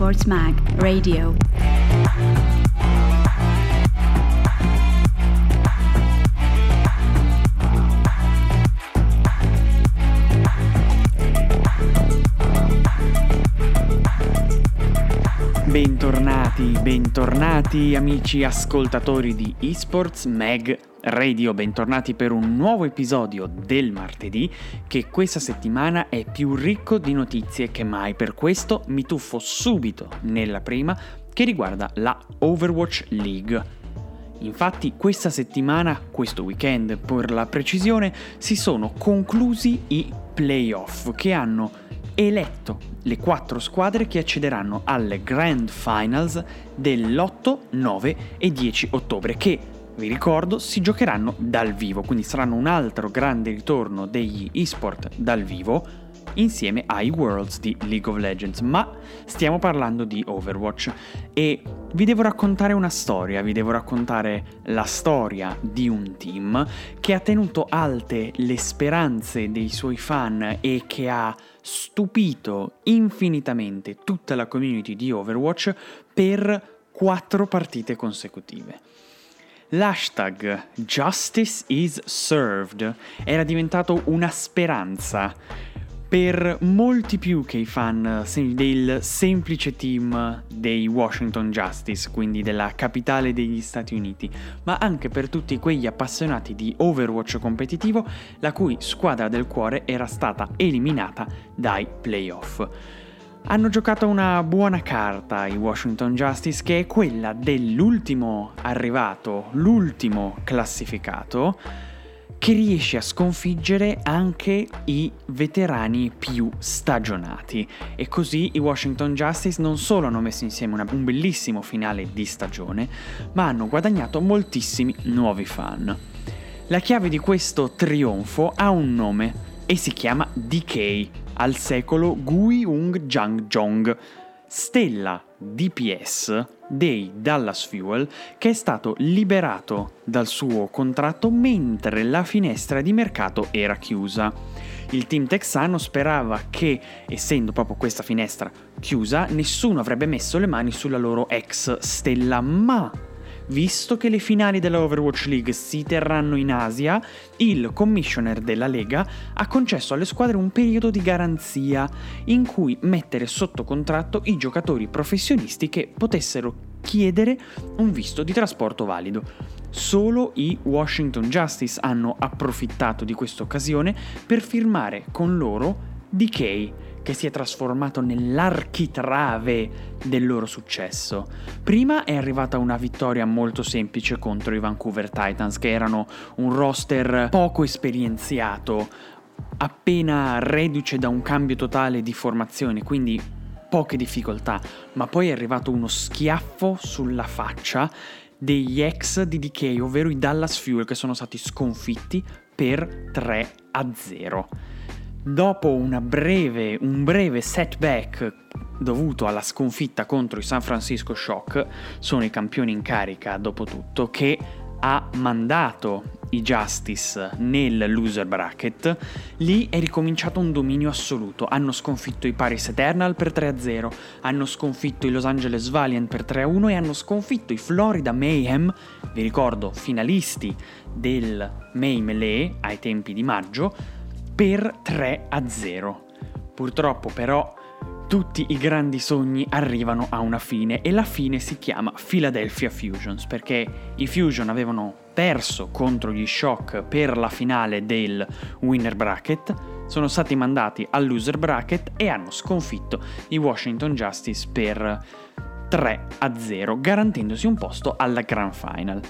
eSports Mag Radio. Bentornati, bentornati amici ascoltatori di eSports Mag Radio, bentornati per un nuovo episodio del martedì che questa settimana è più ricco di notizie che mai, per questo mi tuffo subito nella prima che riguarda la Overwatch League. Infatti questa settimana, questo weekend per la precisione, si sono conclusi i playoff che hanno eletto le quattro squadre che accederanno alle Grand Finals dell'8, 9 e 10 ottobre che vi ricordo, si giocheranno dal vivo, quindi saranno un altro grande ritorno degli esport dal vivo insieme ai Worlds di League of Legends, ma stiamo parlando di Overwatch e vi devo raccontare una storia, vi devo raccontare la storia di un team che ha tenuto alte le speranze dei suoi fan e che ha stupito infinitamente tutta la community di Overwatch per quattro partite consecutive. L'hashtag Justice is Served era diventato una speranza per molti più che i fan del semplice team dei Washington Justice, quindi della capitale degli Stati Uniti, ma anche per tutti quegli appassionati di Overwatch competitivo la cui squadra del cuore era stata eliminata dai playoff. Hanno giocato una buona carta i Washington Justice che è quella dell'ultimo arrivato, l'ultimo classificato, che riesce a sconfiggere anche i veterani più stagionati. E così i Washington Justice non solo hanno messo insieme una, un bellissimo finale di stagione, ma hanno guadagnato moltissimi nuovi fan. La chiave di questo trionfo ha un nome e si chiama Decay, al secolo Gui Ung Jang Jong, stella DPS dei Dallas Fuel che è stato liberato dal suo contratto mentre la finestra di mercato era chiusa. Il team texano sperava che, essendo proprio questa finestra chiusa, nessuno avrebbe messo le mani sulla loro ex stella, ma visto che le finali della Overwatch League si terranno in Asia, il commissioner della Lega ha concesso alle squadre un periodo di garanzia in cui mettere sotto contratto i giocatori professionisti che potessero chiedere un visto di trasporto valido. Solo i Washington Justice hanno approfittato di questa occasione per firmare con loro Decay che si è trasformato nell'architrave del loro successo. Prima è arrivata una vittoria molto semplice contro i Vancouver Titans, che erano un roster poco esperienziato, appena reduce da un cambio totale di formazione, quindi poche difficoltà, ma poi è arrivato uno schiaffo sulla faccia degli ex di DK, ovvero i Dallas Fuel, che sono stati sconfitti per 3 a 0 dopo breve, un breve setback dovuto alla sconfitta contro i San Francisco Shock, sono i campioni in carica dopo tutto, che ha mandato i Justice nel loser bracket, lì è ricominciato un dominio assoluto. Hanno sconfitto i Paris Eternal per 3-0, hanno sconfitto i Los Angeles Valiant per 3-1 e hanno sconfitto i Florida Mayhem, vi ricordo finalisti del May Melee ai tempi di maggio, per 3 a 0. Purtroppo però tutti i grandi sogni arrivano a una fine e la fine si chiama Philadelphia Fusions perché i Fusion avevano perso contro gli Shock per la finale del winner bracket, sono stati mandati al loser bracket e hanno sconfitto i Washington Justice per 3 a 0 garantendosi un posto alla Grand Final.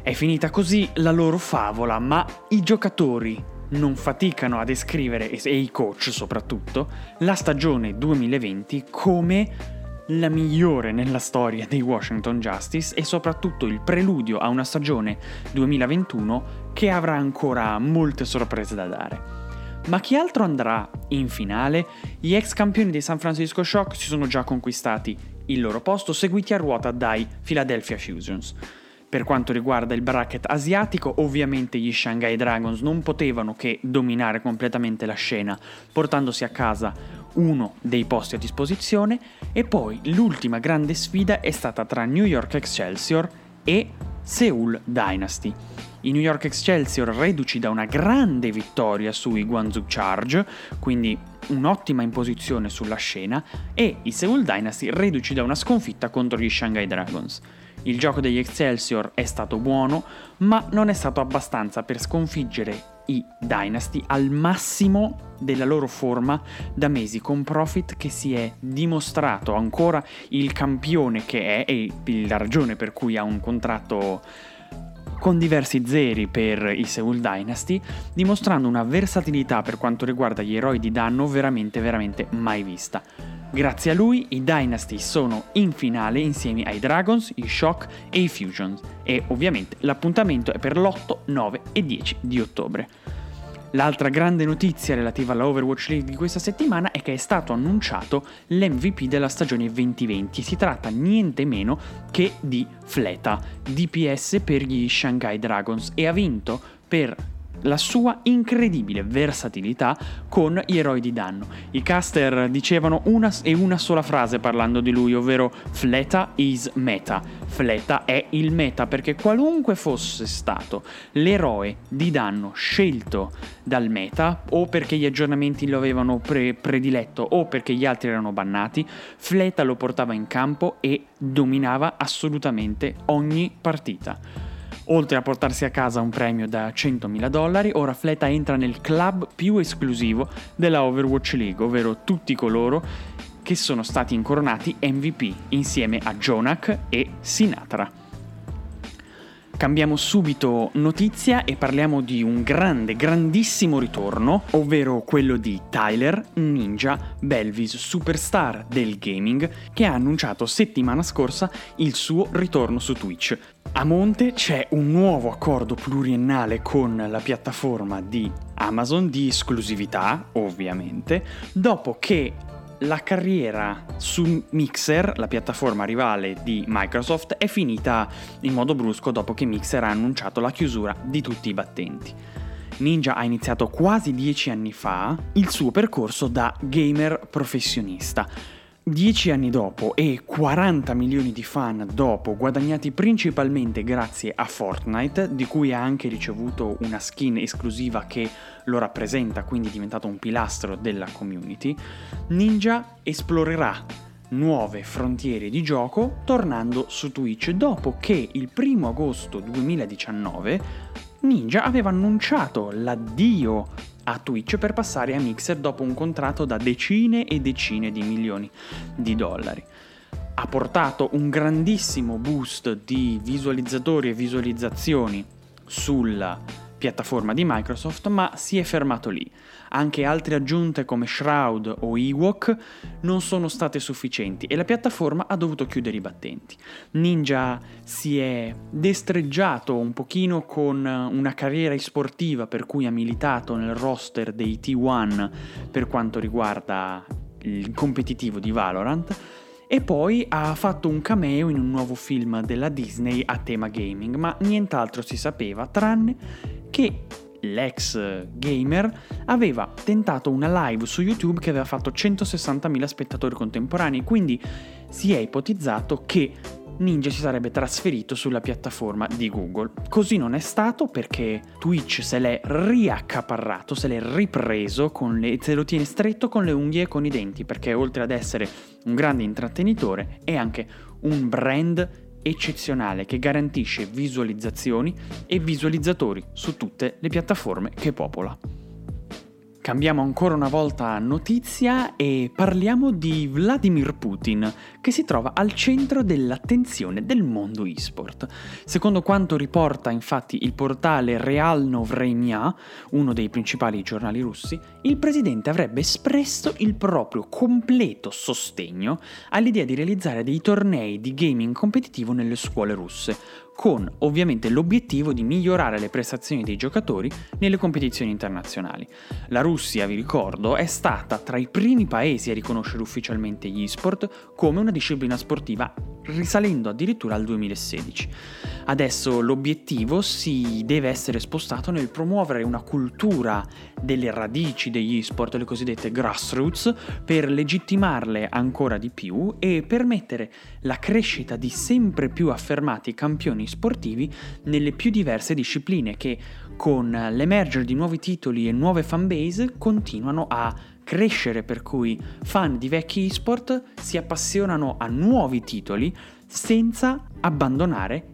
È finita così la loro favola, ma i giocatori non faticano a descrivere, e i coach soprattutto, la stagione 2020 come la migliore nella storia dei Washington Justice e soprattutto il preludio a una stagione 2021 che avrà ancora molte sorprese da dare. Ma chi altro andrà in finale? Gli ex campioni dei San Francisco Shock si sono già conquistati il loro posto, seguiti a ruota dai Philadelphia Fusions. Per quanto riguarda il bracket asiatico, ovviamente gli Shanghai Dragons non potevano che dominare completamente la scena, portandosi a casa uno dei posti a disposizione e poi l'ultima grande sfida è stata tra New York Excelsior e Seoul Dynasty. I New York Excelsior reduci da una grande vittoria sui Guangzhou Charge, quindi un'ottima imposizione sulla scena, e i Seoul Dynasty reduci da una sconfitta contro gli Shanghai Dragons. Il gioco degli Excelsior è stato buono, ma non è stato abbastanza per sconfiggere i Dynasty al massimo della loro forma da mesi con Profit che si è dimostrato ancora il campione che è e la ragione per cui ha un contratto con diversi zeri per i Seoul Dynasty, dimostrando una versatilità per quanto riguarda gli eroi di danno veramente veramente mai vista. Grazie a lui i Dynasty sono in finale insieme ai Dragons, i Shock e i Fusions e ovviamente l'appuntamento è per l'8, 9 e 10 di ottobre. L'altra grande notizia relativa alla Overwatch League di questa settimana è che è stato annunciato l'MVP della stagione 2020. Si tratta niente meno che di Fleta, DPS per gli Shanghai Dragons e ha vinto per la sua incredibile versatilità con gli eroi di danno. I caster dicevano una e una sola frase parlando di lui, ovvero Fleta is meta. Fleta è il meta perché qualunque fosse stato l'eroe di danno scelto dal meta, o perché gli aggiornamenti lo avevano pre- prediletto o perché gli altri erano bannati, Fleta lo portava in campo e dominava assolutamente ogni partita. Oltre a portarsi a casa un premio da 100.000 dollari, ora Fleta entra nel club più esclusivo della Overwatch League, ovvero tutti coloro che sono stati incoronati MVP insieme a Jonak e Sinatra. Cambiamo subito notizia e parliamo di un grande, grandissimo ritorno, ovvero quello di Tyler Ninja Belvis, superstar del gaming, che ha annunciato settimana scorsa il suo ritorno su Twitch. A monte c'è un nuovo accordo pluriennale con la piattaforma di Amazon di esclusività, ovviamente, dopo che la carriera su Mixer, la piattaforma rivale di Microsoft, è finita in modo brusco dopo che Mixer ha annunciato la chiusura di tutti i battenti. Ninja ha iniziato quasi dieci anni fa il suo percorso da gamer professionista Dieci anni dopo e 40 milioni di fan dopo, guadagnati principalmente grazie a Fortnite, di cui ha anche ricevuto una skin esclusiva che lo rappresenta, quindi è diventato un pilastro della community, Ninja esplorerà nuove frontiere di gioco tornando su Twitch dopo che il 1 agosto 2019 Ninja aveva annunciato l'addio a Twitch per passare a Mixer dopo un contratto da decine e decine di milioni di dollari. Ha portato un grandissimo boost di visualizzatori e visualizzazioni sulla piattaforma di Microsoft, ma si è fermato lì. Anche altre aggiunte come Shroud o Ewok non sono state sufficienti e la piattaforma ha dovuto chiudere i battenti. Ninja si è destreggiato un pochino con una carriera sportiva per cui ha militato nel roster dei T1 per quanto riguarda il competitivo di Valorant e poi ha fatto un cameo in un nuovo film della Disney a tema gaming, ma nient'altro si sapeva tranne che l'ex gamer aveva tentato una live su YouTube che aveva fatto 160.000 spettatori contemporanei, quindi si è ipotizzato che Ninja si sarebbe trasferito sulla piattaforma di Google. Così non è stato perché Twitch se l'è riaccaparrato, se l'è ripreso, le, se lo tiene stretto con le unghie e con i denti, perché oltre ad essere un grande intrattenitore è anche un brand eccezionale che garantisce visualizzazioni e visualizzatori su tutte le piattaforme che popola. Cambiamo ancora una volta notizia e parliamo di Vladimir Putin, che si trova al centro dell'attenzione del mondo esport. Secondo quanto riporta infatti il portale Real Novremia, uno dei principali giornali russi, il presidente avrebbe espresso il proprio completo sostegno all'idea di realizzare dei tornei di gaming competitivo nelle scuole russe, con ovviamente l'obiettivo di migliorare le prestazioni dei giocatori nelle competizioni internazionali. La Russia, vi ricordo, è stata tra i primi paesi a riconoscere ufficialmente gli sport come una disciplina sportiva risalendo addirittura al 2016. Adesso l'obiettivo si deve essere spostato nel promuovere una cultura delle radici degli sport, le cosiddette grassroots, per legittimarle ancora di più e permettere la crescita di sempre più affermati campioni sportivi nelle più diverse discipline che con l'emergere di nuovi titoli e nuove fanbase continuano a crescere per cui fan di vecchi esport si appassionano a nuovi titoli senza abbandonare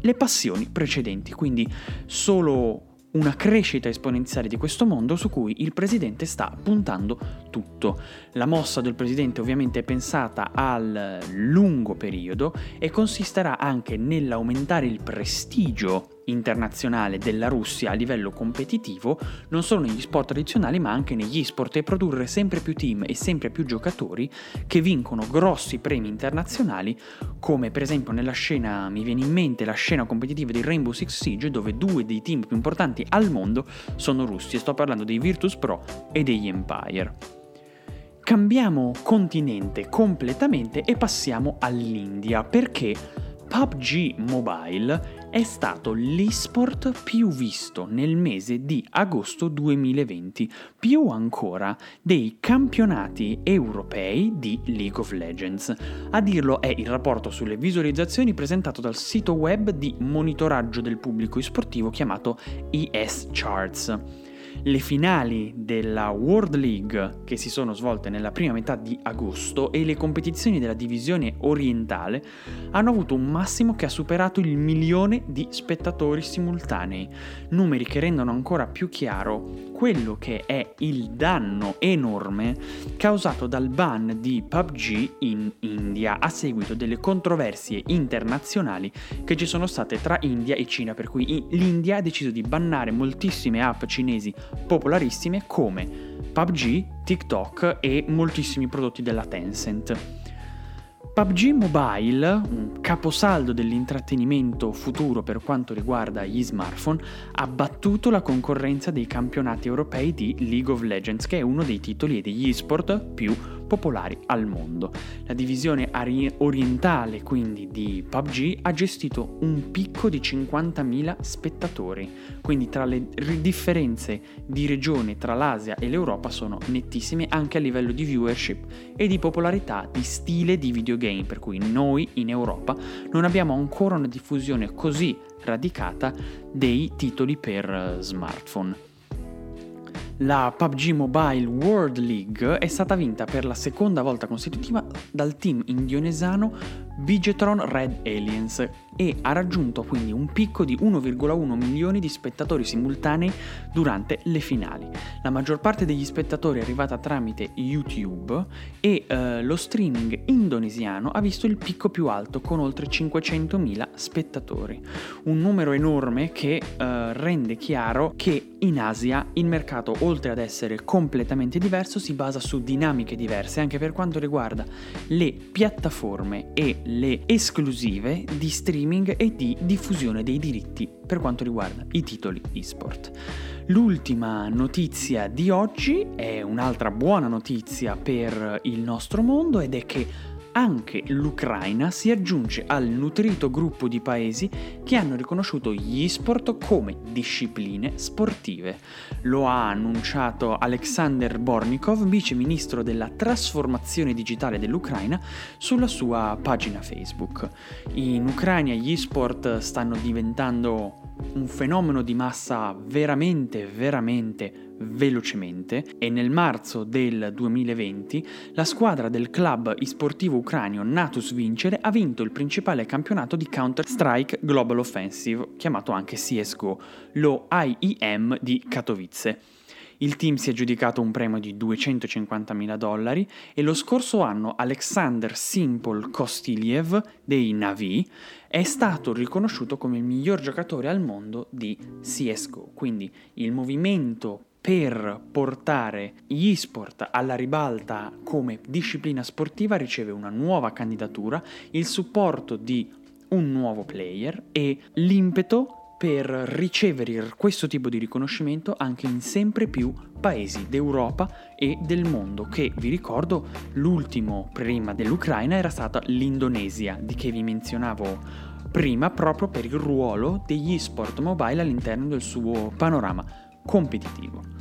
le passioni precedenti. Quindi solo una crescita esponenziale di questo mondo su cui il presidente sta puntando tutto. La mossa del presidente ovviamente è pensata al lungo periodo e consisterà anche nell'aumentare il prestigio internazionale della Russia a livello competitivo, non solo negli sport tradizionali ma anche negli sport e produrre sempre più team e sempre più giocatori che vincono grossi premi internazionali, come per esempio nella scena, mi viene in mente la scena competitiva di Rainbow Six Siege dove due dei team più importanti al mondo sono russi e sto parlando dei Virtus Pro e degli Empire. Cambiamo continente completamente e passiamo all'India perché PUBG Mobile è stato l'esport più visto nel mese di agosto 2020, più ancora dei campionati europei di League of Legends. A dirlo è il rapporto sulle visualizzazioni presentato dal sito web di monitoraggio del pubblico sportivo chiamato ES Charts le finali della World League che si sono svolte nella prima metà di agosto e le competizioni della divisione orientale hanno avuto un massimo che ha superato il milione di spettatori simultanei, numeri che rendono ancora più chiaro quello che è il danno enorme causato dal ban di PUBG in India a seguito delle controversie internazionali che ci sono state tra India e Cina, per cui l'India ha deciso di bannare moltissime app cinesi popolarissime come PUBG, TikTok e moltissimi prodotti della Tencent. PUBG Mobile, un caposaldo dell'intrattenimento futuro per quanto riguarda gli smartphone, ha battuto la concorrenza dei campionati europei di League of Legends, che è uno dei titoli e degli esport più popolari al mondo. La divisione orientale quindi di PUBG ha gestito un picco di 50.000 spettatori, quindi tra le differenze di regione tra l'Asia e l'Europa sono nettissime anche a livello di viewership e di popolarità di stile di videogame, per cui noi in Europa non abbiamo ancora una diffusione così radicata dei titoli per eh, smartphone. La PUBG Mobile World League è stata vinta per la seconda volta consecutiva dal team indionesano Bigetron Red Aliens e ha raggiunto quindi un picco di 1,1 milioni di spettatori simultanei durante le finali. La maggior parte degli spettatori è arrivata tramite YouTube e eh, lo streaming indonesiano ha visto il picco più alto con oltre 500.000 spettatori. Un numero enorme che eh, rende chiaro che in Asia il mercato oltre ad essere completamente diverso si basa su dinamiche diverse anche per quanto riguarda le piattaforme e le esclusive di streaming e di diffusione dei diritti per quanto riguarda i titoli eSport. L'ultima notizia di oggi è un'altra buona notizia per il nostro mondo ed è che anche l'Ucraina si aggiunge al nutrito gruppo di paesi che hanno riconosciuto gli sport come discipline sportive. Lo ha annunciato Alexander Bornikov, vice ministro della trasformazione digitale dell'Ucraina, sulla sua pagina Facebook. In Ucraina gli sport stanno diventando un fenomeno di massa veramente, veramente velocemente e nel marzo del 2020 la squadra del club esportivo ucranio Natus Vincere ha vinto il principale campionato di Counter-Strike Global Offensive, chiamato anche CSGO, lo IEM di Katowice. Il team si è aggiudicato un premio di 250.000 dollari e lo scorso anno Alexander Simple Kostiliev dei Navi è stato riconosciuto come il miglior giocatore al mondo di CSGO. Quindi il movimento per portare gli sport alla ribalta come disciplina sportiva riceve una nuova candidatura, il supporto di un nuovo player e l'impeto per ricevere questo tipo di riconoscimento anche in sempre più paesi d'Europa e del mondo, che vi ricordo l'ultimo prima dell'Ucraina era stata l'Indonesia, di che vi menzionavo prima proprio per il ruolo degli sport mobile all'interno del suo panorama competitivo.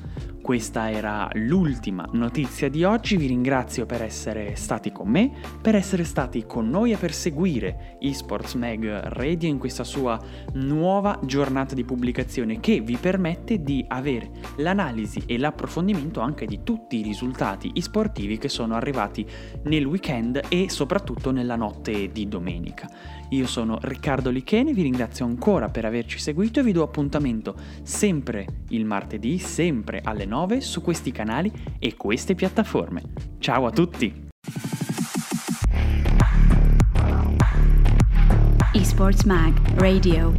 Questa era l'ultima notizia di oggi, vi ringrazio per essere stati con me, per essere stati con noi e per seguire eSports Mag Radio in questa sua nuova giornata di pubblicazione che vi permette di avere l'analisi e l'approfondimento anche di tutti i risultati sportivi che sono arrivati nel weekend e soprattutto nella notte di domenica. Io sono Riccardo Lichene, vi ringrazio ancora per averci seguito e vi do appuntamento sempre il martedì, sempre alle 9 su questi canali e queste piattaforme. Ciao a tutti! Esports Mag Radio